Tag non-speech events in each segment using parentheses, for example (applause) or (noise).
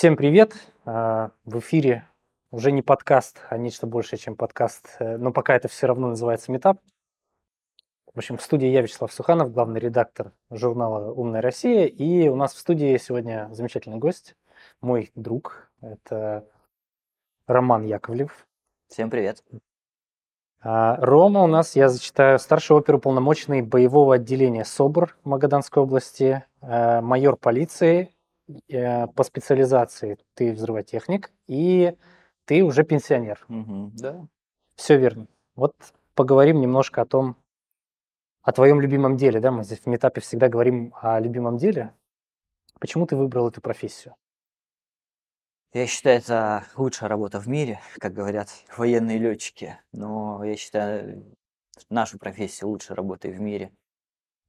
Всем привет! А, В эфире уже не подкаст, а нечто большее, чем подкаст, э, но пока это все равно называется метап. В общем, в студии я, Вячеслав Суханов, главный редактор журнала «Умная Россия», и у нас в студии сегодня замечательный гость, мой друг, это Роман Яковлев. Всем привет. А, Рома у нас, я зачитаю, старший оперуполномоченный боевого отделения СОБР Магаданской области, э, майор полиции э, по специализации ты взрывотехник, и ты уже пенсионер. Мгм, Да. Все верно. Вот поговорим немножко о том, о твоем любимом деле, да, мы здесь в метапе всегда говорим о любимом деле. Почему ты выбрал эту профессию? Я считаю, это лучшая работа в мире, как говорят военные летчики. Но я считаю нашу профессию лучшей работой в мире.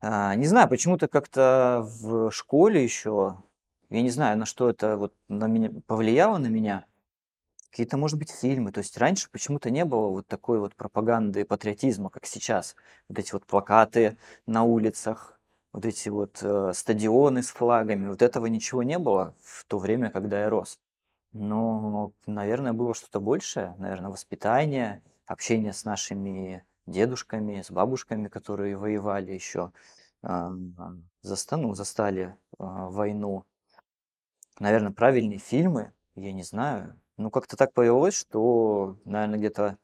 А, не знаю, почему-то как-то в школе еще, я не знаю, на что это вот на меня повлияло на меня. Какие-то, может быть, фильмы. То есть раньше почему-то не было вот такой вот пропаганды патриотизма, как сейчас. Вот эти вот плакаты на улицах, вот эти вот э, стадионы с флагами. Вот этого ничего не было в то время, когда я рос. Но, наверное, было что-то большее. Наверное, воспитание, общение с нашими дедушками, с бабушками, которые воевали еще, заста- ну, застали а, войну. Наверное, правильные фильмы, я не знаю. Ну, как-то так повелось, что, наверное, где-то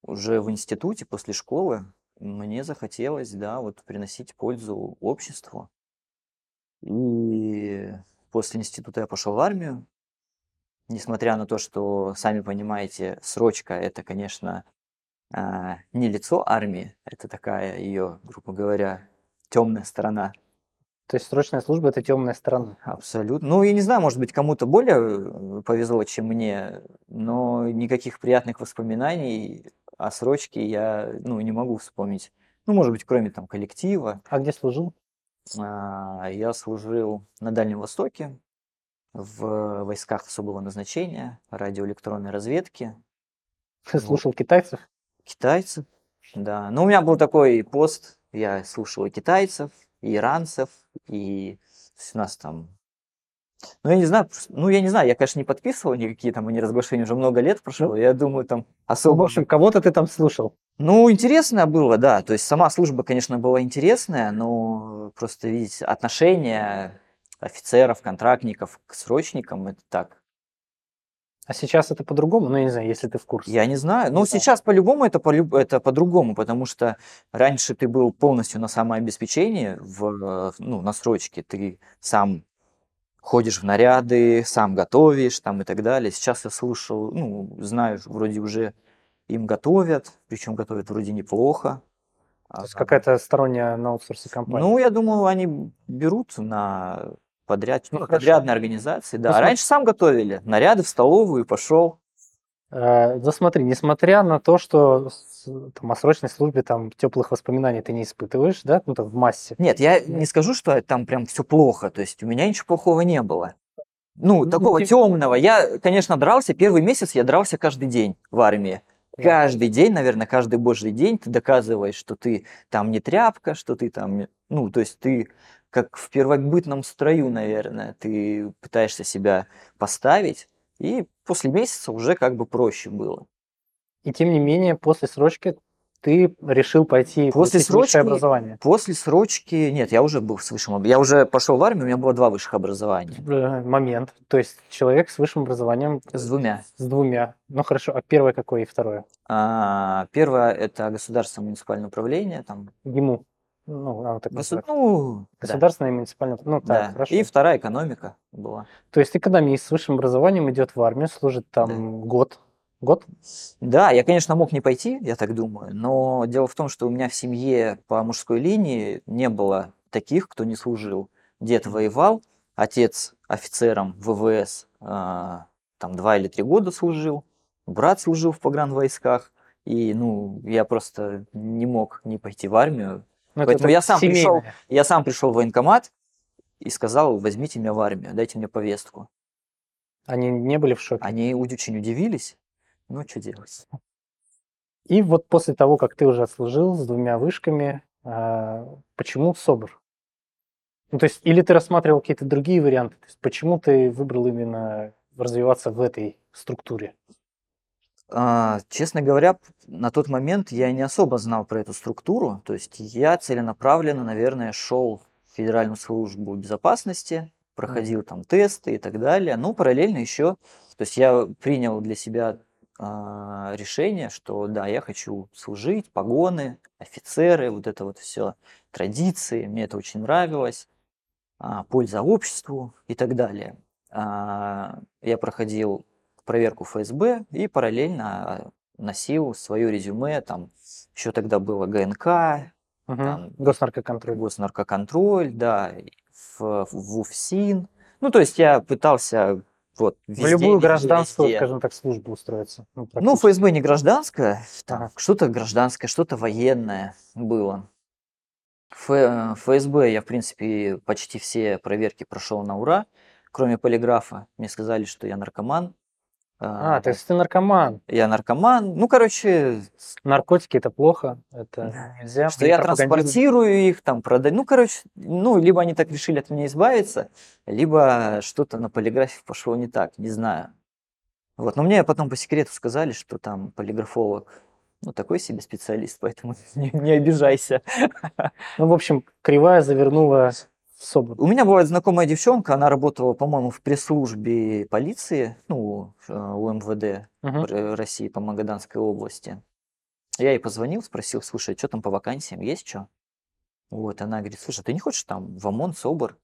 уже в институте после школы мне захотелось, да, вот приносить пользу обществу. И после института я пошел в армию. Несмотря на то, что, сами понимаете, срочка это, конечно, а, не лицо армии, это такая ее, грубо говоря, темная сторона. То есть срочная служба – это темная сторона. Абсолютно. Ну, я не знаю, может быть, кому-то более э, повезло, чем мне, но никаких приятных воспоминаний о срочке я, ну, не могу вспомнить. Ну, может быть, кроме там коллектива. А где служил? А, Я служил на Дальнем Востоке, в войсках особого назначения, радиоэлектронной разведки, Ты вот, слушал китайцев? китайцев, да. Но у меня был такой пост, я слушал китайцев, и иранцев, и у нас там ну, я не знаю, ну, я не знаю, я, конечно, не подписывал никакие там неразглашения, уже много лет прошло, Ну, я думаю, там ну, в особо... общем, кого-то ты там слушал. Ну, интересно было, да, то есть сама служба, конечно, была интересная, но просто видеть отношение офицеров, контрактников к срочникам, это так, А сейчас это по-другому? Ну, я не знаю, если ты в курсе. Я не знаю. Ну, сейчас по-любому это, полю- это по-другому, потому что раньше ты был полностью на самообеспечении, в, ну, на срочке. Ты сам ходишь в наряды, сам готовишь там и так далее. Сейчас я слушал, ну, знаю, вроде уже им готовят, причем готовят вроде неплохо. То есть А, какая-то сторонняя на аутсорсе компания. Ну, я думаю, они берут на подряд, Ну, ну, хорошо. подрядные организации. Да, Ну, раньше сам готовили. Наряды в столовую пошел. Э, Да смотри, несмотря на то, что там, о срочной службе там теплых воспоминаний ты не испытываешь, да, ну там в массе. Нет, я не скажу, что там прям все плохо. То есть у меня ничего плохого не было. Ну, Ну, такого тем- темного. Я, конечно, дрался. Первый месяц я дрался каждый день в армии. Каждый день, наверное, каждый божий день ты доказываешь, что ты там не тряпка, что ты там, ну, то есть ты как в первобытном строю, наверное, ты пытаешься себя поставить, и после месяца уже как бы проще было. И тем не менее, после срочки ты решил пойти После срочки образование. После срочки, нет, я уже был с высшим, я уже пошел в армию, у меня было два высших образования. Э, Момент. То есть человек с высшим образованием С двумя. с двумя. Ну хорошо, а первое какое и второе? А, первое это государственное муниципальное управление, там, ГИМУ. Ну, оно так госу- ну, да, Государственное и муниципальное. Ну так, да. хорошо. И вторая экономика была. То есть экономист с высшим образованием идет в армию, служит там год. Год? Да, я, конечно, мог не пойти, я так думаю, но дело в том, что у меня в семье по мужской линии не было таких, кто не служил. Дед воевал, отец офицером ВВС а, там два или три года служил, брат служил в погранвойсках, и, ну, я просто не мог не пойти в армию. Ну, это Поэтому я сам пришел, семейное. я сам пришел в военкомат и сказал, возьмите меня в армию, дайте мне повестку. Они не были в шоке. Они очень удивились, ну, что делать. И вот после того, как ты уже отслужил с двумя вышками, а, почему СОБР? Ну, то есть, или ты рассматривал какие-то другие варианты? То есть, почему ты выбрал именно развиваться в этой структуре? А, честно говоря, на тот момент я не особо знал про эту структуру. То есть я целенаправленно, наверное, шел в Федеральную службу безопасности, проходил там тесты и так далее. Ну, параллельно еще, то есть я принял для себя а, решение, что да, я хочу служить, погоны, офицеры, вот это вот все, традиции, мне это очень нравилось, а, польза обществу и так далее. А, я проходил проверку ФСБ и параллельно носил свое резюме, там еще тогда было ГНК, Угу. Там- Госнаркоконтроль. госнаркоконтроль, да, в, в УФСИН. Ну, то есть я пытался вот В везде, любую везде, гражданскую, везде. скажем так, службу устроиться. Ну, Ну. ФСБ не гражданское, там Ага. что-то гражданское, что-то военное было. Ф- э, ФСБ я, в принципе, почти все проверки прошел на ура, кроме полиграфа. Мне сказали, что я наркоман. А, то есть ты наркоман. Я наркоман. Ну, короче, Наркотики это плохо, это нельзя. что я транспортирую их, там, продаю. Ну, короче, ну, либо они так решили от меня избавиться, либо что-то на полиграфе пошло не так, не знаю. Вот, но мне потом по секрету сказали, что там полиграфолог, ну, такой себе специалист, (laughs) поэтому не, не обижайся. Ну, в общем, кривая завернула в. У меня была знакомая девчонка, она работала, по-моему, в пресс-службе полиции, ну, э, у МВД. Р- России по Магаданской области. Я ей позвонил, спросил, слушай, что там по вакансиям, есть что? Вот, она говорит, слушай, ты не хочешь там в ОМОН, СОБР?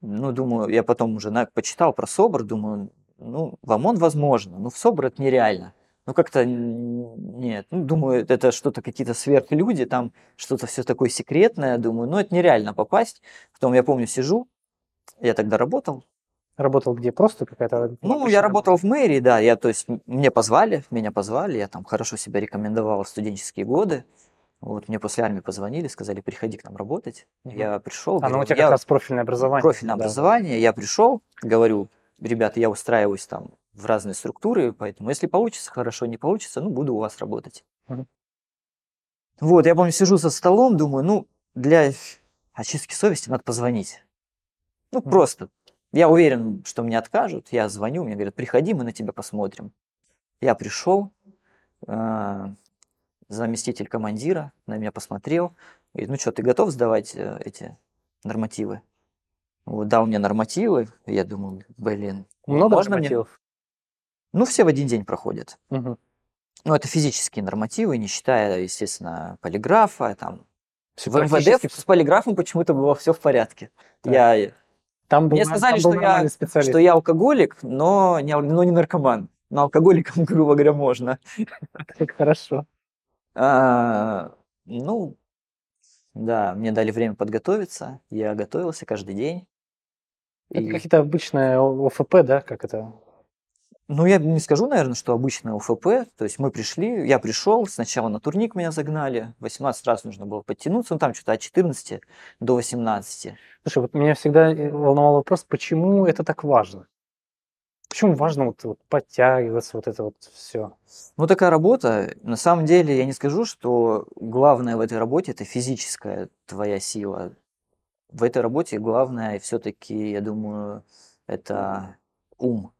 Ну, думаю, я потом уже на- почитал про СОБР, думаю, ну, в ОМОН возможно, но в СОБР это нереально. Ну, как-то нет. Ну, думаю, это что-то какие-то сверхлюди, там что-то все такое секретное. Думаю, ну, это нереально попасть. Потом, я помню, сижу, я тогда работал, Работал где? Просто какая-то... ну, я работа? работал в мэрии, да, я, то есть, мне позвали, меня позвали, я там хорошо себя рекомендовал в студенческие годы. Вот, мне после армии позвонили, сказали, приходи к нам работать. Мгм. Я пришел, А, ну у тебя я как раз профильное образование. профильное да. образование, я пришел, говорю, ребята, я устраиваюсь там в разные структуры, поэтому если получится, хорошо, не получится, ну, буду у вас работать. Мгм. Вот, я помню, сижу за столом, думаю, ну, для очистки совести надо позвонить. Ну, Мгм. просто. Я уверен, что мне откажут. Я звоню, мне говорят, приходи, мы на тебя посмотрим. Я пришел, а, заместитель командира на меня посмотрел, говорит, ну что, ты готов сдавать э, эти нормативы? Вот, дал мне нормативы, я думаю, блин, Много можно мне? нормативов? Ну, все в один день проходят. Мгм. Ну, это физические нормативы, не считая, естественно, полиграфа, там. Всё В МВД практически с полиграфом почему-то было все в порядке. Так. Я Там был, Мне сказали, там был что я- специалист. что я алкоголик, но не, но не наркоман. Но алкоголиком, (laughs) грубо говоря, можно. Как хорошо. А, ну, да, мне дали время подготовиться. Я готовился каждый день. Это И- какие-то обычные ОФП, да? Как это? Ну, я не скажу, наверное, что обычное УФП. То есть мы пришли, я пришел, сначала на турник меня загнали. 18 раз нужно было подтянуться. Ну, там что-то от 14 до 18. Слушай, вот меня всегда э, волновал вопрос, почему это так важно? Почему важно вот, вот подтягиваться, вот это вот все? Ну, такая работа, на самом деле, я не скажу, что главное в этой работе это физическая твоя сила. В этой работе главное все-таки, я думаю, это ум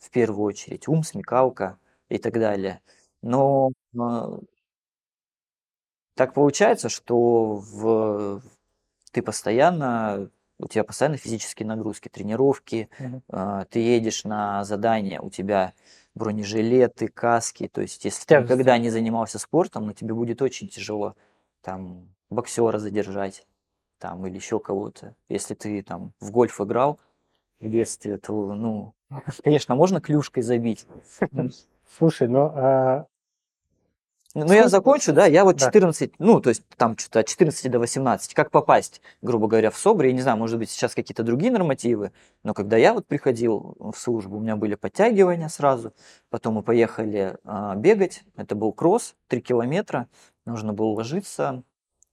в первую очередь. Ум, смекалка и так далее. Но а, так получается, что в, ты постоянно, у тебя постоянно физические нагрузки, тренировки, а, ты едешь на задание, у тебя бронежилеты, каски, то есть если ты никогда не занимался спортом, ну, тебе будет очень тяжело там боксера задержать, там или еще кого-то. Если ты там в гольф играл в детстве, то, ну, (laughs) конечно, можно клюшкой забить. Слушай, ну а, Ну, я закончу, да, я вот Да. 14, ну, то есть там что-то от 14 до 18. Как попасть, грубо говоря, в СОБР? Я не знаю, может быть, сейчас какие-то другие нормативы, но когда я вот приходил в службу, у меня были подтягивания сразу, потом мы поехали а, бегать, это был кросс, 3 километра, нужно было ложиться.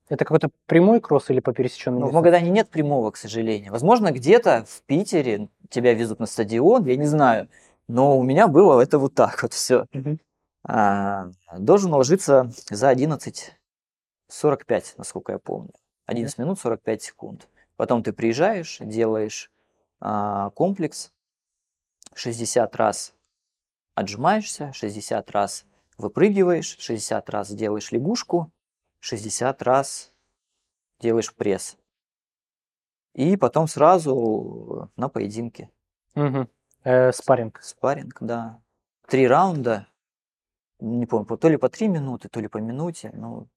Это какой-то прямой кросс или по пересеченной Но в? Магадане нет прямого, к сожалению. Возможно, где-то в Питере тебя везут на стадион, я не знаю, но у меня было это вот так вот все. А, должен ложиться за 11.45, насколько я помню. 11 минут 45 секунд. Потом ты приезжаешь, делаешь а, комплекс, 60 раз отжимаешься, 60 раз выпрыгиваешь, 60 раз делаешь лягушку, 60 раз делаешь пресс. И потом сразу на поединке. Мгм. Э, спарринг. Спарринг, да. Три раунда. Не помню, по- то ли по три минуты, то ли по минуте. Ну,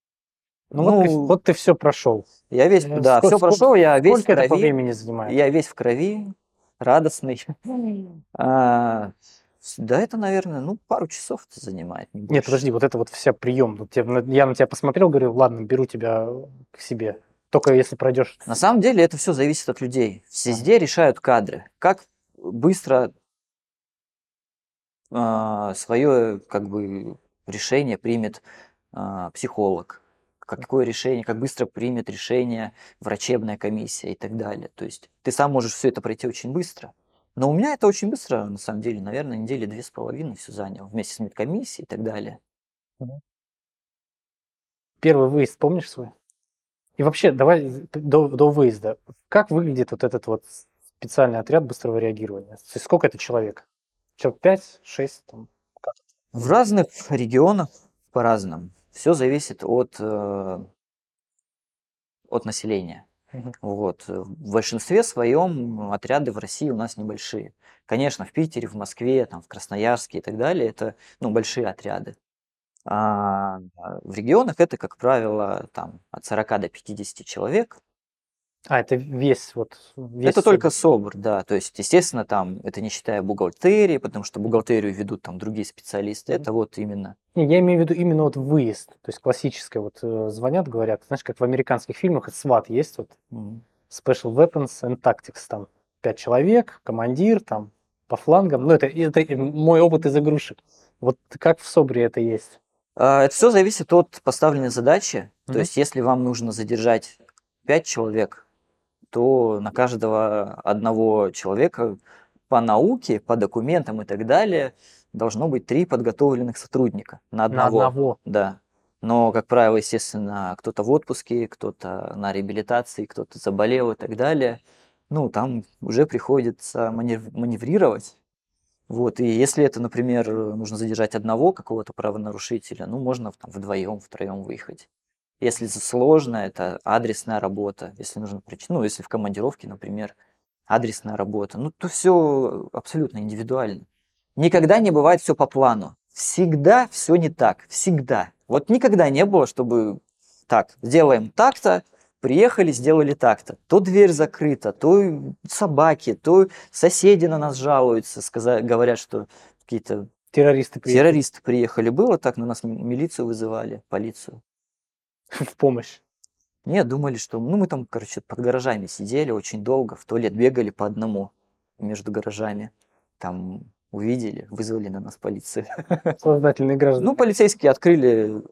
Ну, вот, ты, Ну, вот ты все прошел. я весь, Э, да, все сколько- прошел, я весь в Сколько это по крови. времени занимает? Я весь в крови, радостный. А, да, это, наверное, ну, пару часов это занимает, не Нет, подожди, вот это вот вся прием. Я на тебя посмотрел, говорю, ладно, беру тебя к себе. Только если пройдешь. На самом деле это все зависит от людей. Везде решают кадры. Как быстро свое как бы решение примет а, психолог, какое решение, как быстро примет решение врачебная комиссия и так далее. То есть ты сам можешь все это пройти очень быстро. Но у меня это очень быстро, на самом деле, наверное, недели две с половиной все заняло, вместе с медкомиссией и так далее. Первый выезд помнишь свой? И вообще, давай до, до выезда. Как выглядит вот этот вот специальный отряд быстрого реагирования? То есть сколько это человек? Человек 5, 6? Там? В разных регионах по-разному. Все зависит от, э, от населения. Мгм. Вот. В большинстве своем отряды в России у нас небольшие. Конечно, в Питере, в Москве, там, в Красноярске и так далее, это ну, большие отряды. А в регионах это, как правило, там, от 40 до 50 человек. А, это весь вот... Весь это только СОБР. Да. То есть, естественно, там, это не считая бухгалтерии, потому что бухгалтерию ведут там другие специалисты. Это вот именно Не, я имею в виду именно вот выезд. То есть классическое, вот э, звонят, говорят, знаешь, как в американских фильмах, SWAT есть, вот Special Weapons and Tactics, там пять человек, командир, там по флангам. Ну, это, это мой опыт из игрушек. Вот как в СОБРе это есть? А, Это все зависит от поставленной задачи. То Мгм. есть, если вам нужно задержать 5 человек, то на каждого одного человека по науке, по документам и так далее должно быть три подготовленных сотрудника на На одного. одного. Да. Но, как правило, естественно, кто-то в отпуске, кто-то на реабилитации, кто-то заболел и так далее. Ну, там уже приходится манев- маневрировать. Вот, и если это, например, нужно задержать одного какого-то правонарушителя, ну, можно там вдвоем, втроем выехать. Если сложно, это адресная работа. Если нужно, прич- ну, если в командировке, например, адресная работа, ну, то все абсолютно индивидуально. Никогда не бывает все по плану. Всегда все не так. Всегда. Вот никогда не было, чтобы так, сделаем так-то, приехали, сделали так-то. То дверь закрыта, то собаки, то соседи на нас жалуются, сказа- говорят, что какие-то Террористы приехали террористы приехали. Было так, на нас милицию вызывали, полицию. В помощь. Нет, думали, что... Ну, мы там, короче, под гаражами сидели очень долго, в туалет бегали по одному между гаражами. Там увидели, вызвали на нас полицию. (laughs) Сознательные граждане. Ну, полицейские открыли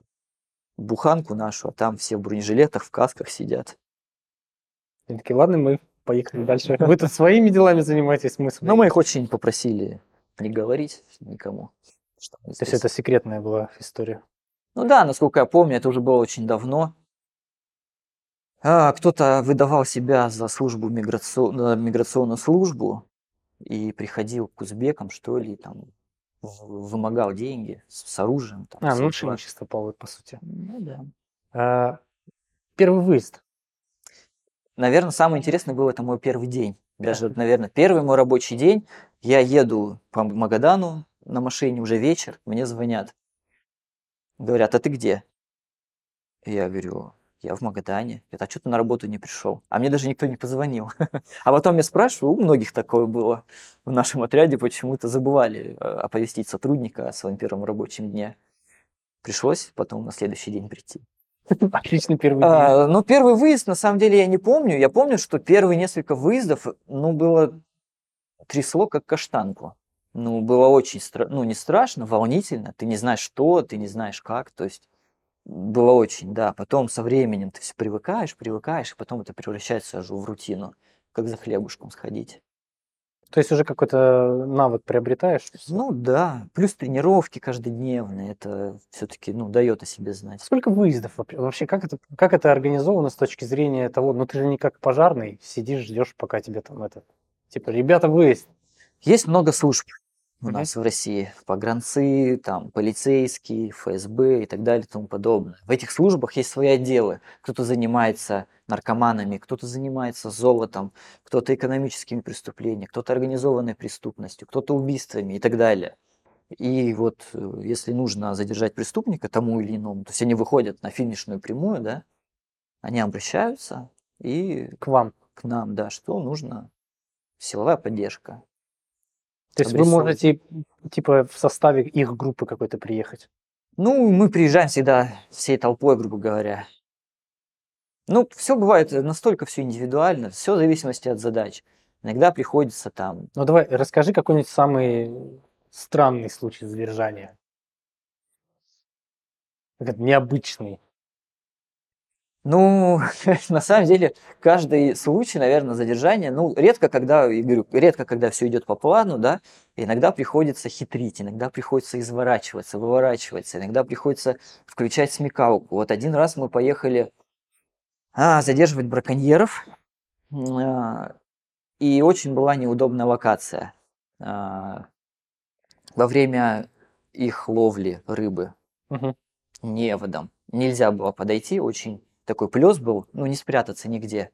буханку нашу, а там все в бронежилетах, в касках сидят. Они такие, ладно, мы поехали дальше. Вы тут своими делами занимаетесь, мы Но мы их очень попросили не говорить никому. То есть это секретная была история. Ну да, насколько я помню, это уже было очень давно. А, кто-то выдавал себя за службу миграцион- миграционную службу и приходил к узбекам, что ли, там вымогал деньги с, с оружием. Там, А, ну, мошенничество, по, по сути. Ну да. А, первый выезд. Наверное, самое интересное было это мой первый день. Даже, наверное, первый мой рабочий день. Я еду по Магадану на машине, уже вечер, мне звонят. Говорят, а ты где? И я говорю, я в Магадане. Говорят, а что ты на работу не пришел? А мне даже никто не позвонил. (laughs) А потом я спрашиваю, у многих такое было в нашем отряде, почему-то забывали э, оповестить сотрудника о своем первом рабочем дне. Пришлось потом на следующий день прийти. (laughs) Отличный первый день. А, ну, первый выезд, на самом деле, я не помню. Я помню, что первые несколько выездов, ну, было трясло как каштанку. Ну, было очень, стра- ну, не страшно, волнительно. Ты не знаешь что, ты не знаешь как. То есть было очень, да. Потом со временем ты все привыкаешь, привыкаешь, и потом это превращается уже в рутину, как за хлебушком сходить. То есть уже какой-то навык приобретаешь? Ну да, плюс тренировки каждодневные, это все-таки, ну, дает о себе знать. Сколько выездов? Вообще, как это, как это организовано с точки зрения того, ну ты же не как пожарный, сидишь, ждешь, пока тебе там это, типа, ребята, выезд. Есть много служб у нас в России. Погранцы, там, полицейские, ФСБ и так далее и тому подобное. В этих службах есть свои отделы. Кто-то занимается наркоманами, кто-то занимается золотом, кто-то экономическими преступлениями, кто-то организованной преступностью, кто-то убийствами и так далее. И вот э, если нужно задержать преступника тому или иному, то есть они выходят на финишную прямую, да, они обращаются и К вам. к нам, да, что нужно силовая поддержка. То есть вы можете, типа, в составе их группы какой-то приехать. Ну, мы приезжаем всегда всей толпой, грубо говоря. Ну, все бывает э, настолько все индивидуально, все в зависимости от задач. Иногда приходится там, Ну давай, расскажи какой-нибудь самый странный случай задержания. Как необычный. Ну, (laughs) на самом деле, каждый случай, наверное, задержания, ну, редко, когда, я говорю, редко, когда все идет по плану, да, иногда приходится хитрить, иногда приходится изворачиваться, выворачиваться, иногда приходится включать смекалку. Вот один раз мы поехали а, задерживать браконьеров, а, и очень была неудобная локация. А, Во время их ловли рыбы Мгм. неводом нельзя было подойти, очень такой плес был, ну не спрятаться нигде.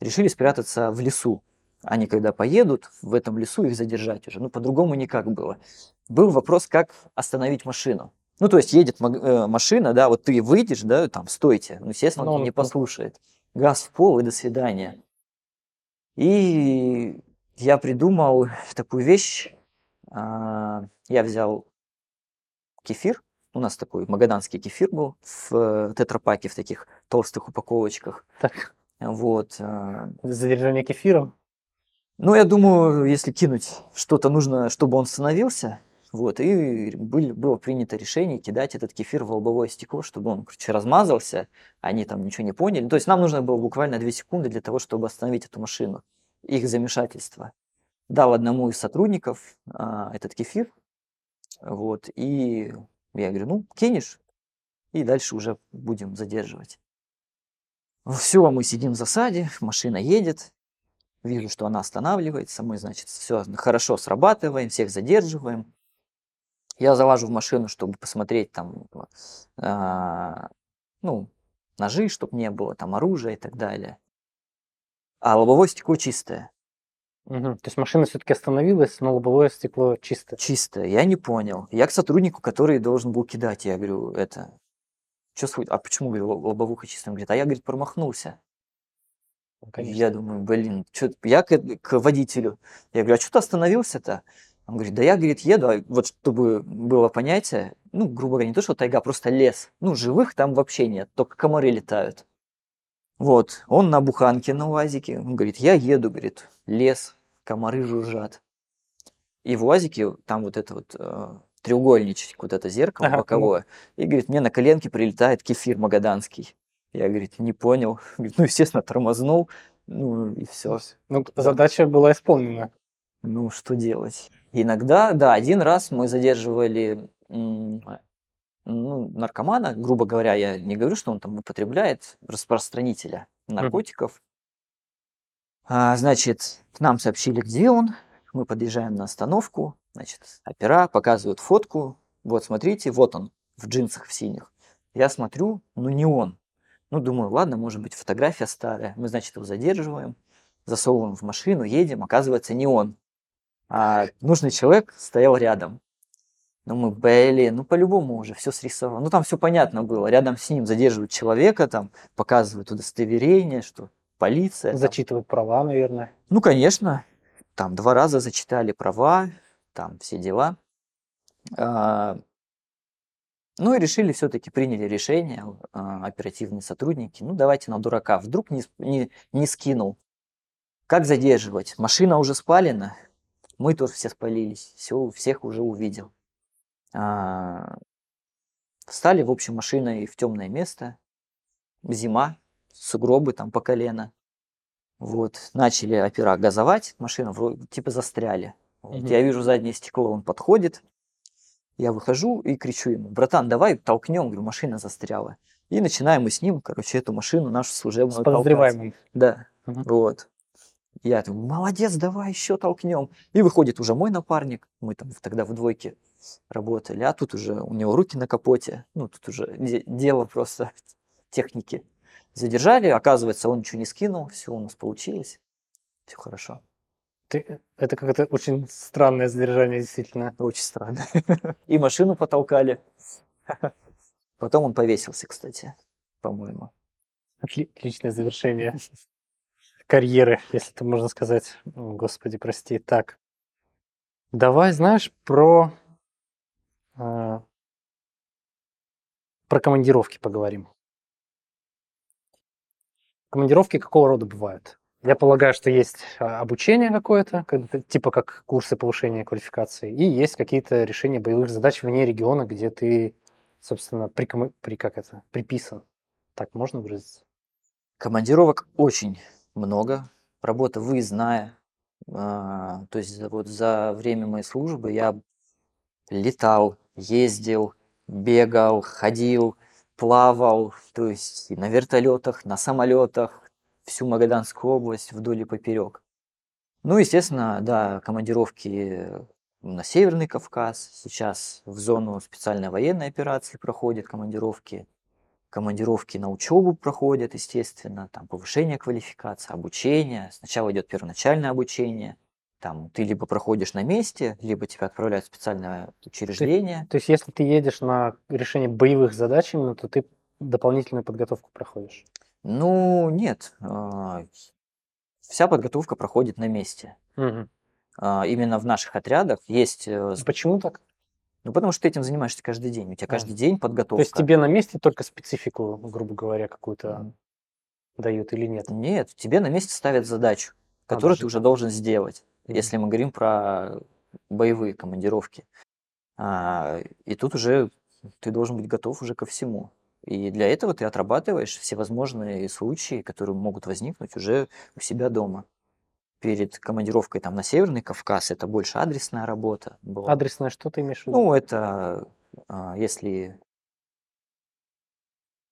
Решили спрятаться в лесу. Они когда поедут в этом лесу, их задержать уже. Ну по-другому никак было. Был вопрос, как остановить машину. Ну то есть едет э, машина, да, вот ты выйдешь, да, там, стойте. Ну естественно, Ну, он он- не послушает. Газ в пол и до свидания. И я придумал такую вещь. А, Я взял кефир. У нас такой магаданский кефир был в э, тетрапаке, в таких толстых упаковочках. Так, Вот. а, задержание кефиром. Ну, я думаю, если кинуть что-то нужно, чтобы он становился. Вот, и были- было принято решение кидать этот кефир в лобовое стекло, чтобы он, короче, размазался, они там ничего не поняли. То есть нам нужно было буквально 2 секунды для того, чтобы остановить эту машину, их замешательство. Дал одному из сотрудников а, этот кефир, вот, и я говорю, ну, кинешь, и дальше уже будем задерживать. Все, мы сидим в засаде, машина едет, вижу, что она останавливается, мы, значит, все хорошо срабатываем, всех задерживаем. Я залажу в машину, чтобы посмотреть там, а, ну, ножи, чтобы не было, там оружия и так далее. А лобовое стекло чистое. Мгм. То есть машина все-таки остановилась, но лобовое стекло чисто. Чистое. Я не понял. Я к сотруднику, который должен был кидать, я говорю, это, что а почему, говорю, ло- лобовуха чистая? Он говорит, а я, говорит, промахнулся. Ну, конечно. Я думаю, блин, чё, я к, к водителю. Я говорю, а что ты остановился-то? Он говорит, да я, говорит, еду, а вот чтобы было понятие, ну, грубо говоря, не то, что тайга, просто лес. Ну, живых там вообще нет, только комары летают. Вот, он на буханке на УАЗике, он говорит, я еду, говорит, лес, комары жужжат. И в УАЗике там вот это вот э, треугольничек, вот это зеркало Ага, боковое. И, говорит, мне на коленке прилетает кефир магаданский. Я, говорит, не понял. (laughs) Говорит, ну, естественно, тормознул, ну, и все. Ну, задача была исполнена. Ну, что делать? Иногда, да, один раз мы задерживали ну, наркомана, грубо говоря, я не говорю, что он там употребляет, распространителя наркотиков. А, значит, нам сообщили, где он, мы подъезжаем на остановку, значит, опера показывают фотку, вот, смотрите, вот он, в джинсах в синих. Я смотрю, ну, не он. Ну, думаю, ладно, может быть, фотография старая. Мы, значит, его задерживаем, засовываем в машину, едем, оказывается, не он. А нужный человек стоял рядом. Ну, мы, блин, ну, по-любому уже все срисовал. Ну, там все понятно было. Рядом с ним задерживают человека, там, показывают удостоверение, что полиция. там. Зачитывать права, наверное. Ну, конечно, там два раза зачитали права, там все дела. А, Ну и решили все-таки, приняли решение, а, оперативные сотрудники, ну давайте на дурака, вдруг не, не, не скинул. Как задерживать? Машина уже спалена, мы тоже все спалились, все, всех уже увидел. А, Встали, в общем, машиной в темное место, зима, сугробы там по колено. Вот, начали опера газовать, машина вроде типа застряли. Вот, Мгм. Я вижу заднее стекло, он подходит, я выхожу и кричу ему, братан, давай толкнем, говорю, машина застряла. И начинаем мы с ним, короче, эту машину нашу С служебную толкать. подозреваемым. Да, Мгм. вот. Я думаю, молодец, давай еще толкнем. И выходит уже мой напарник, мы там тогда в двойке работали, а тут уже у него руки на капоте, ну тут уже де- дело просто (laughs) техники. Задержали, оказывается, он ничего не скинул, все у нас получилось, все хорошо. Ты- это как-то очень странное задержание, действительно. Очень странно. (laughs) И машину потолкали. (laughs) Потом он повесился, кстати, по-моему. Отли- Отличное завершение карьеры, если это можно сказать. Господи, прости. Так, давай, знаешь, про, а, про командировки поговорим. Командировки какого рода бывают? Я полагаю, что есть а, обучение какое-то, как- типа как курсы повышения квалификации, и есть какие-то решения боевых задач вне региона, где ты, собственно, прикома- при, как это, приписан. Так можно выразиться? Командировок очень много. Работа выездная. А, То есть вот за время моей службы я летал, ездил, бегал, ходил, плавал, то есть на вертолетах, на самолетах, всю Магаданскую область вдоль и поперек. Ну, естественно, да, командировки на Северный Кавказ. Сейчас в зону специальной военной операции проходят командировки. Командировки на учебу проходят, естественно, там повышение квалификации, обучение. Сначала идет первоначальное обучение. Там ты либо проходишь на месте, либо тебя отправляют в специальное учреждение. То есть, если ты едешь на решение боевых задач именно, то ты дополнительную подготовку проходишь. Ну, нет. а, Вся подготовка проходит на месте. А, Именно в наших отрядах есть... э, Почему так? Ну, потому что ты этим занимаешься каждый день. У тебя А. каждый день То подготовка. есть тебе на месте только специфику, грубо говоря, какую-то М, дают или нет? Нет, тебе на месте ставят задачу, А, которую даже ты уже должен сделать. Если мы говорим про боевые командировки. А, И тут уже ты должен быть готов уже ко всему. И для этого ты отрабатываешь всевозможные случаи, которые могут возникнуть уже у себя дома. Перед командировкой там на Северный Кавказ это больше адресная работа была. Адресное что ты имеешь в виду? Ну, это а, если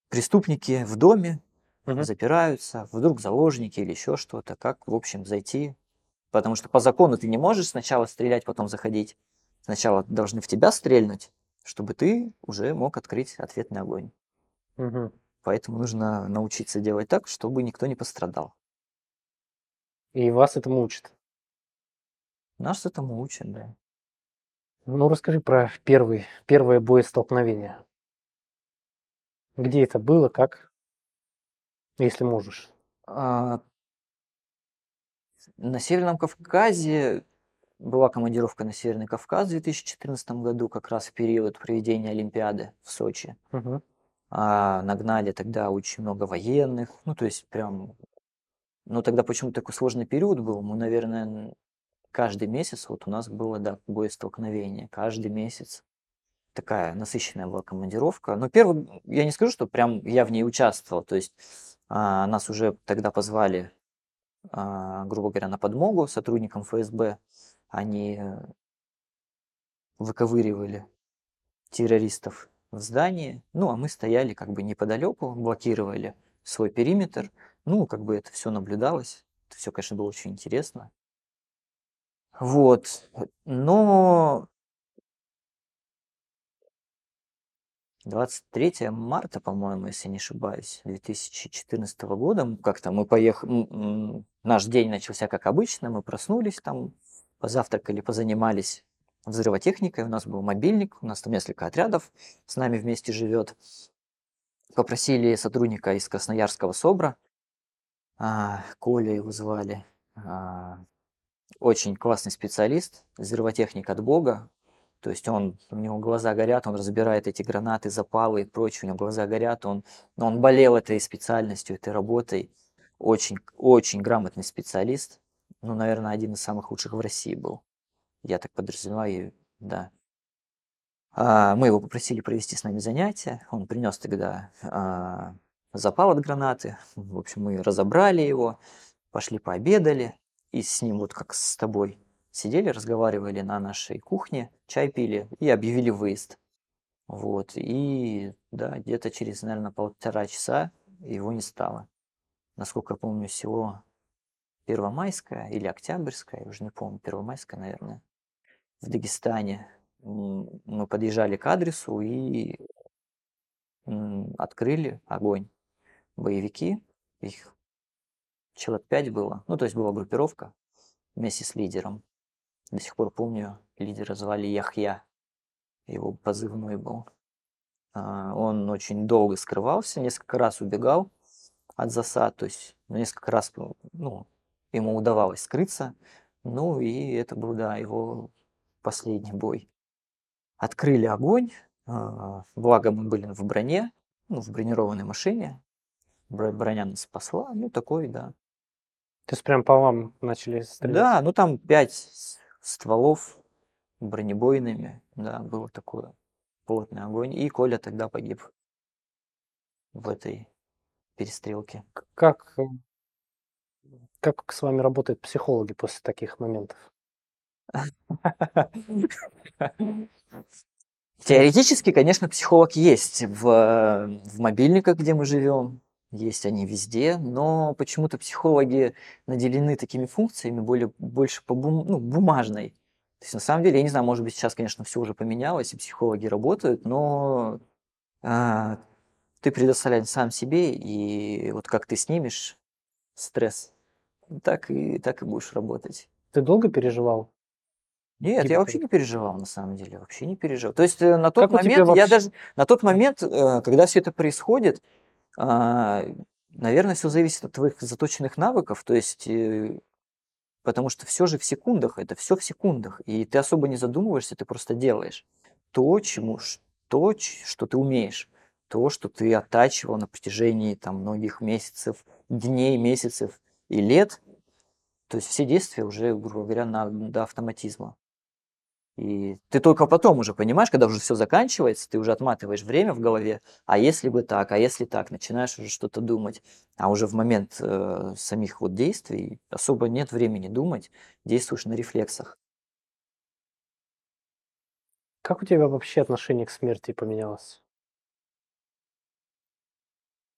преступники в доме Мгм. запираются, вдруг заложники или еще что-то, как, в общем, зайти. Потому что по закону ты не можешь сначала стрелять, потом заходить. Сначала должны в тебя стрельнуть, чтобы ты уже мог открыть ответный огонь. Мгм. Поэтому нужно научиться делать так, чтобы никто не пострадал. И вас этому учат. Нас этому учат, да. Ну, расскажи про первый, первое боестолкновение. Где это было, как? Если можешь. А, На Северном Кавказе была командировка на Северный Кавказ в 2014 году, как раз в период проведения Олимпиады в Сочи. Мгм. А, нагнали тогда очень много военных, ну, то есть прям... Ну, тогда почему такой сложный период был? Мы, наверное, каждый месяц, вот у нас было, да, боестолкновение, каждый месяц. Такая насыщенная была командировка. Но первый, я не скажу, что прям я в ней участвовал, то есть а, нас уже тогда позвали, грубо говоря, на подмогу сотрудникам ФСБ. Они э, выковыривали террористов в здании. Ну, а мы стояли как бы неподалеку, блокировали свой периметр. Ну, как бы это все наблюдалось. Это все, конечно, было очень интересно. Вот. Но 23 марта, по-моему, если не ошибаюсь, 2014 года, как-то мы поехали, наш день начался как обычно, мы проснулись там, позавтракали, позанимались взрывотехникой, у нас был мобильник, у нас там несколько отрядов с нами вместе живет. Попросили сотрудника из Красноярского СОБРа, а, Коля его звали, а, очень классный специалист, взрывотехник от Бога, то есть он, у него глаза горят, он разбирает эти гранаты, запалы и прочее, у него глаза горят, он, но он болел этой специальностью, этой работой, очень, очень грамотный специалист, ну, наверное, один из самых лучших в России был, я так подразумеваю, да. А, мы его попросили провести с нами занятия, он принес тогда а, запал от гранаты, в общем, мы разобрали его, пошли пообедали, и с ним вот как с тобой сидели, разговаривали на нашей кухне, чай пили и объявили выезд. Вот, и да, где-то через, наверное, полтора часа его не стало. Насколько я помню, село Первомайское или Октябрьское, я уже не помню, Первомайское, наверное, в Дагестане. Мы подъезжали к адресу и открыли огонь. Боевики, их человек пять было, ну, то есть была группировка вместе с лидером. До сих пор помню, лидера звали Яхья, его позывной был. А, Он очень долго скрывался, несколько раз убегал от засад, то есть ну, несколько раз ну, ему удавалось скрыться. Ну и это был, да, его последний бой. Открыли огонь, а, благо мы были в броне, ну, в бронированной машине. Бро- Броня нас спасла, ну такой, да. То есть прям по вам начали стрелять? Да, ну там пять стволов бронебойными, да, было такое плотный огонь. И Коля тогда погиб в этой перестрелке. Как, как с вами работают психологи после таких моментов? Теоретически, конечно, психолог есть в, в мобильниках, где мы живем, есть они везде, но почему-то психологи наделены такими функциями более, больше по бум- ну, бумажной. То есть на самом деле, я не знаю, может быть, сейчас, конечно, все уже поменялось, и психологи работают, но а, ты предоставляешь сам себе, и вот как ты снимешь стресс, так и, так и будешь работать. Ты долго переживал? Нет, Гибкий. я вообще не переживал, на самом деле, вообще не переживал. То есть э, на тот Как момент, я даже, на тот момент, э, когда все это происходит, наверное, все зависит от твоих заточенных навыков, то есть, э, потому что все же в секундах, это все в секундах, и ты особо не задумываешься, ты просто делаешь то, чему, то, что ты умеешь, то, что ты оттачивал на протяжении там многих месяцев, дней, месяцев и лет, то есть все действия уже, грубо говоря, на, до автоматизма. И ты только потом уже понимаешь, когда уже все заканчивается, ты уже отматываешь время в голове, а если бы так, а если так, начинаешь уже что-то думать. А уже в момент э, самих вот действий особо нет времени думать, действуешь на рефлексах. Как у тебя вообще отношение к смерти поменялось?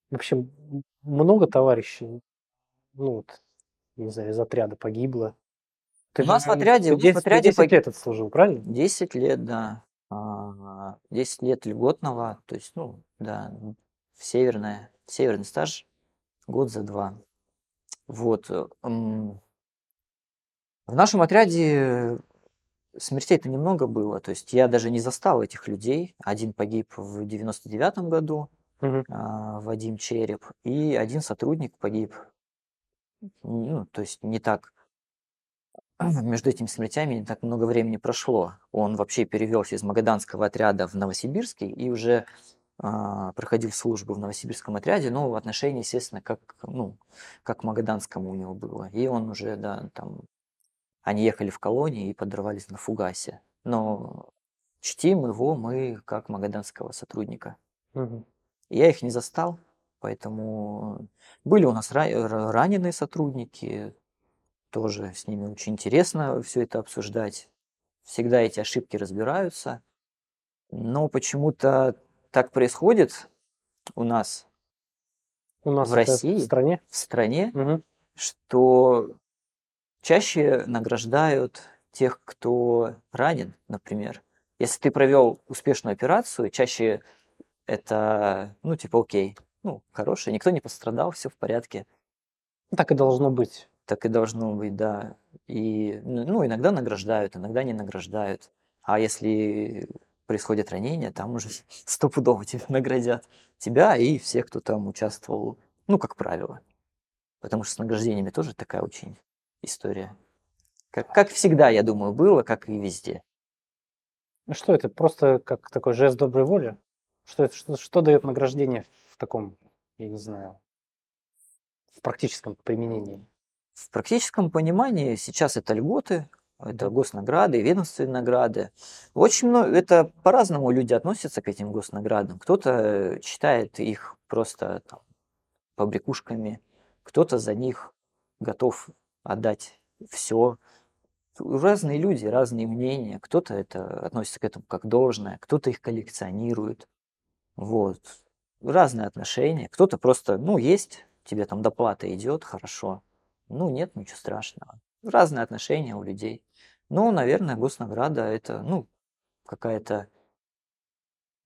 Вообще много товарищей, ну вот, не знаю, из отряда погибло. Ты У нас в отряде- ты у нас в 10 отряде 10 пог- лет отслужил, правильно? 10 лет, да. А, 10 лет льготного, то есть, ну, да, в северное, северный стаж, год за два. Вот. э, В нашем отряде смертей-то немного было, то есть я даже не застал этих людей. Один погиб в 99 году, а, Вадим Череп, и один сотрудник погиб. Ну, то есть не так между этими смертями не так много времени прошло. Он вообще перевелся из Магаданского отряда в Новосибирский и уже а, проходил службу в Новосибирском отряде, но в отношении, естественно, как, ну, как к Магаданскому у него было. И он уже, да, там, они ехали в колонии и подорвались на фугасе. Но чтим его мы как магаданского сотрудника. Мгм. Я их не застал, поэтому были у нас ра- ра- раненые сотрудники, тоже с ними очень интересно все это обсуждать. Всегда эти ошибки разбираются, но почему-то так происходит у нас У нас В России? в стране. в стране, Мгм. что чаще награждают тех, кто ранен, например. Если ты провел успешную операцию, чаще это, ну, типа, окей, ну, хорошая, никто не пострадал, все в порядке. Так и должно быть. Так и должно быть, да. И, ну, ну, иногда награждают, иногда не награждают. А если происходит ранение, там уже (laughs) стопудово тебя (laughs) наградят. Тебя и всех, кто там участвовал, ну, как правило. Потому что с награждениями тоже такая очень история. Как, как всегда, я думаю, было, как и везде. Ну Что это? Просто как такой жест доброй воли? Что это? Что, что дает награждение в таком, я не знаю, в практическом применении? В практическом понимании сейчас это льготы, это госнаграды, ведомственные награды. Очень много, это по-разному люди относятся к этим госнаградам. Кто-то считает их просто там, побрякушками, кто-то за них готов отдать все. Разные люди, разные мнения. Кто-то это относится к этому как должное, кто-то их коллекционирует. Вот. Разные отношения. Кто-то просто, ну, есть, тебе там доплата идет, хорошо. Ну, нет, ничего страшного. Разные отношения у людей. Ну, наверное, госнаграда это, ну, какая-то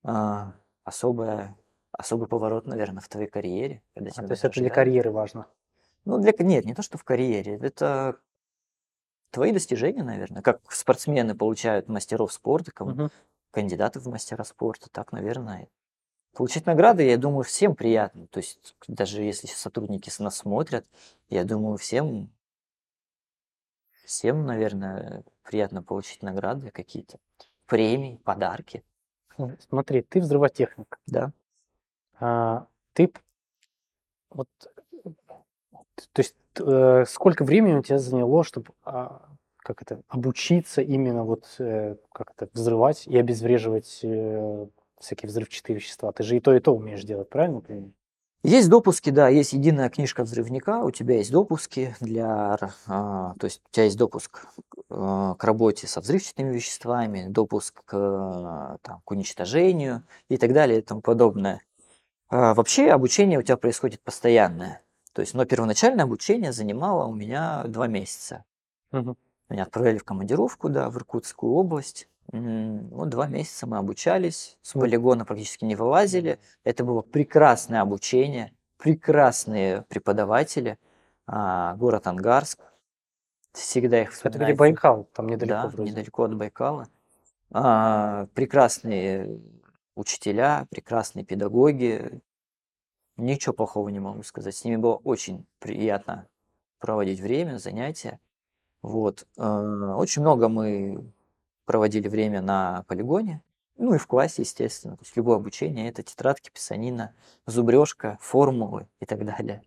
а, особая, особый поворот, наверное, в твоей карьере. Когда А, то есть это для карьеры важно. Ну, для, нет, не то, что в карьере. Это твои достижения, наверное. Как спортсмены получают мастеров спорта, ком- Мгм. кандидаты в мастера спорта, так, наверное. Получить награды, я думаю, всем приятно. То есть, даже если сотрудники с нас смотрят, я думаю, всем, всем, наверное, приятно получить награды какие-то, премии, подарки. Ну, Смотри, ты взрывотехник. Да. А, ты вот, то есть э, сколько времени у тебя заняло, чтобы как это обучиться именно вот э, как это взрывать и обезвреживать э, всякие взрывчатые вещества? Ты же и то и то умеешь делать, правильно? Есть допуски, да, есть единая книжка взрывника, у тебя есть допуски для, а, то есть у тебя есть допуск а, к работе со взрывчатыми веществами, допуск к, там, к уничтожению и так далее и тому подобное. А, Вообще обучение у тебя происходит постоянное. То есть, но первоначальное обучение занимало у меня два месяца. Мгм. Меня отправляли в командировку, да, в Иркутскую область. Вот два месяца мы обучались, с полигона практически не вылазили. Это было прекрасное обучение, прекрасные преподаватели. А, Город Ангарск. Всегда их Это где вспоминаю. Байкал, там недалеко Да, вроде. недалеко от Байкала. А, прекрасные учителя, прекрасные педагоги. Ничего плохого не могу сказать. С ними было очень приятно проводить время, занятия. Вот. э, Очень много мы проводили время на полигоне. Ну и в классе, естественно. То есть любое обучение это тетрадки, писанина, зубрежка, формулы и так далее.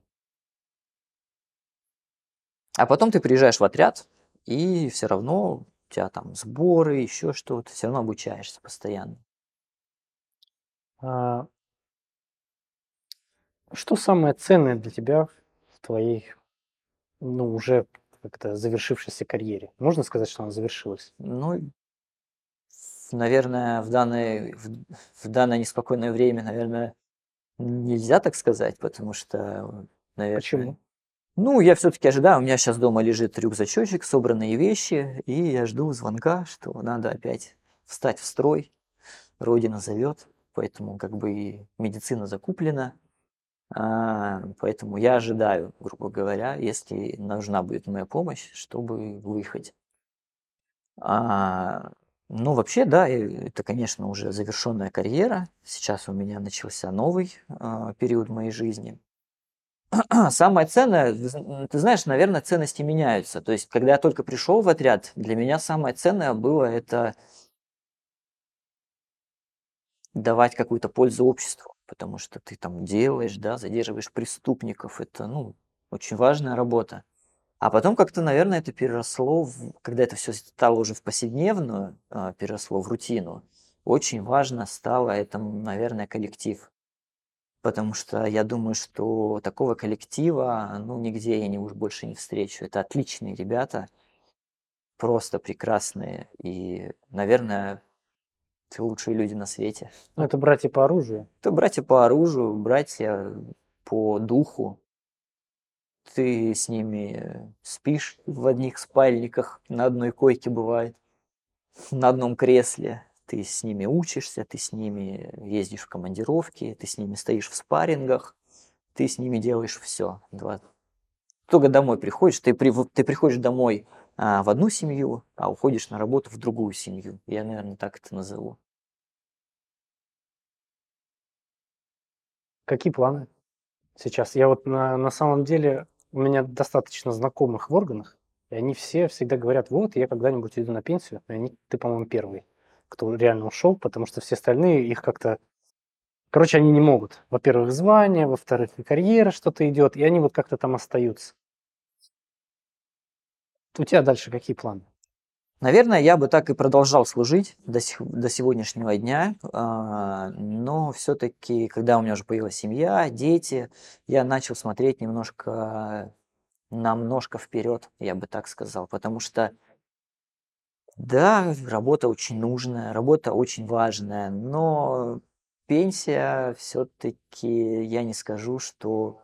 А потом ты приезжаешь в отряд, и все равно у тебя там сборы, еще что-то, все равно обучаешься постоянно. А, Что самое ценное для тебя в твоей, ну, уже как-то завершившейся карьере? Можно сказать, что она завершилась? Ну, наверное, в данное, в, в данное неспокойное время, наверное, нельзя так сказать, потому что, наверное... Почему? Ну, я все-таки ожидаю, у меня сейчас дома лежит рюкзачочек, собранные вещи, и я жду звонка, что надо опять встать в строй, Родина зовет, поэтому как бы и медицина закуплена, а, поэтому я ожидаю, грубо говоря, если нужна будет моя помощь, чтобы выехать. А, ну, вообще, да, это, конечно, уже завершенная карьера. Сейчас у меня начался новый а, период моей жизни. (clears throat) Самое ценное, ты знаешь, наверное, ценности меняются. То есть, когда я только пришел в отряд, для меня самое ценное было это давать какую-то пользу обществу, потому что ты там делаешь, да, задерживаешь преступников, это, ну, очень важная работа. А потом как-то, наверное, это переросло, в- когда это все стало уже в повседневную, а, переросло в рутину, очень важно стало это, м, наверное, коллектив. Потому что я думаю, что такого коллектива, ну, нигде я не уж больше не встречу. Это отличные ребята, просто прекрасные. И, наверное, это лучшие люди на свете. Ну, это братья по оружию. Это братья по оружию, братья по духу. Ты с ними спишь в одних спальниках, на одной койке бывает, на одном кресле. Ты с ними учишься, ты с ними ездишь в командировки, ты с ними стоишь в спаррингах, ты с ними делаешь все. Только домой приходишь, ты, при, ты приходишь домой а, в одну семью, а уходишь на работу в другую семью. Я, наверное, так это назову. Какие планы сейчас? Я вот на, на самом деле, у меня достаточно знакомых в органах, и они все всегда говорят, вот, я когда-нибудь иду на пенсию, и они, ты, по-моему, первый, кто реально ушел, потому что все остальные их как-то... Короче, они не могут. Во-первых, звание, во-вторых, и карьера что-то идет, и они вот как-то там остаются. У тебя дальше какие планы? Наверное, я бы так и продолжал служить до, сих, до сегодняшнего дня, а, но все-таки, когда у меня уже появилась семья, дети, я начал смотреть немножко намножко вперед, я бы так сказал. Потому что, да, работа очень нужная, работа очень важная, но пенсия все-таки, я не скажу, что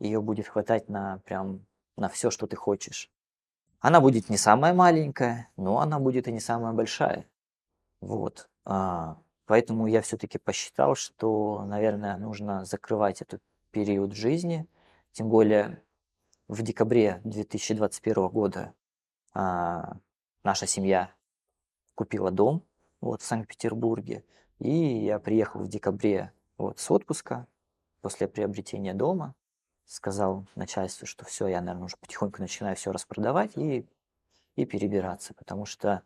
ее будет хватать на прям на все, что ты хочешь. Она будет не самая маленькая, но она будет и не самая большая. Вот. А, поэтому я все-таки посчитал, что, наверное, нужно закрывать этот период жизни. Тем более в декабре 2021 года а, наша семья купила дом вот, в Санкт-Петербурге. И я приехал в декабре вот, с отпуска после приобретения дома сказал начальству, что все, я, наверное, уже потихоньку начинаю все распродавать и, и перебираться, потому что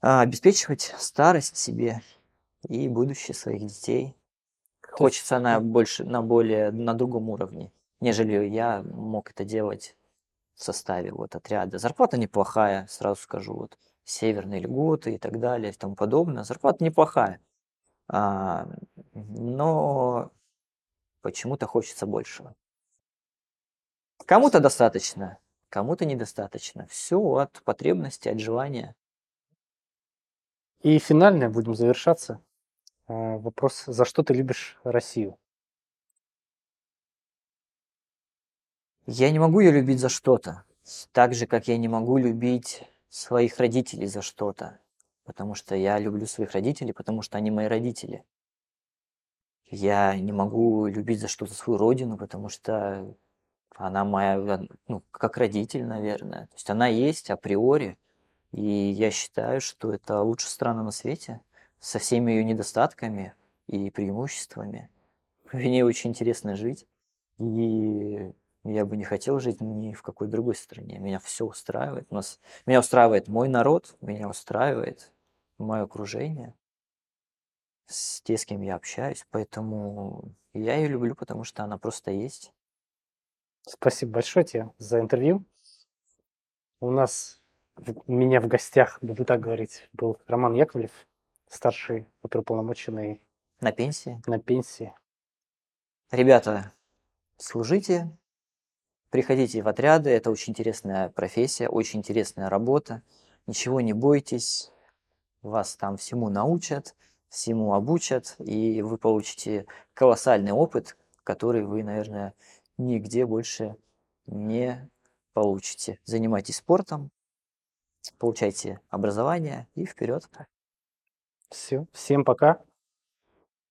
а, обеспечивать старость себе и будущее своих детей хочется на больше, на более, на другом уровне, нежели я мог это делать в составе вот отряда. Зарплата неплохая, сразу скажу, вот северные льготы и так далее и тому подобное. Зарплата неплохая, а, но почему-то хочется большего. Кому-то достаточно, кому-то недостаточно. Все от потребности, от желания. И финальное, будем завершаться. А, вопрос, за что ты любишь Россию? Я не могу ее любить за что-то. Так же, как я не могу любить своих родителей за что-то. Потому что я люблю своих родителей, потому что они мои родители. Я не могу любить за что-то свою родину, потому что она моя, ну, как родитель, наверное. То есть она есть априори, и я считаю, что это лучшая страна на свете, со всеми ее недостатками и преимуществами. В ней очень интересно жить, и я бы не хотел жить ни в какой другой стране. Меня все устраивает. У нас, меня устраивает мой народ, меня устраивает мое окружение с те, с кем я общаюсь, поэтому я ее люблю, потому что она просто есть. Спасибо большое тебе за интервью. У нас, у меня в гостях, буду так говорить, был Роман Яковлев, старший оперуполномоченный На пенсии. на пенсии. Ребята, служите, приходите в отряды, это очень интересная профессия, очень интересная работа. Ничего не бойтесь, вас там всему научат всему обучат, и вы получите колоссальный опыт, который вы, наверное, нигде больше не получите. Занимайтесь спортом, получайте образование и вперед. Все, всем пока.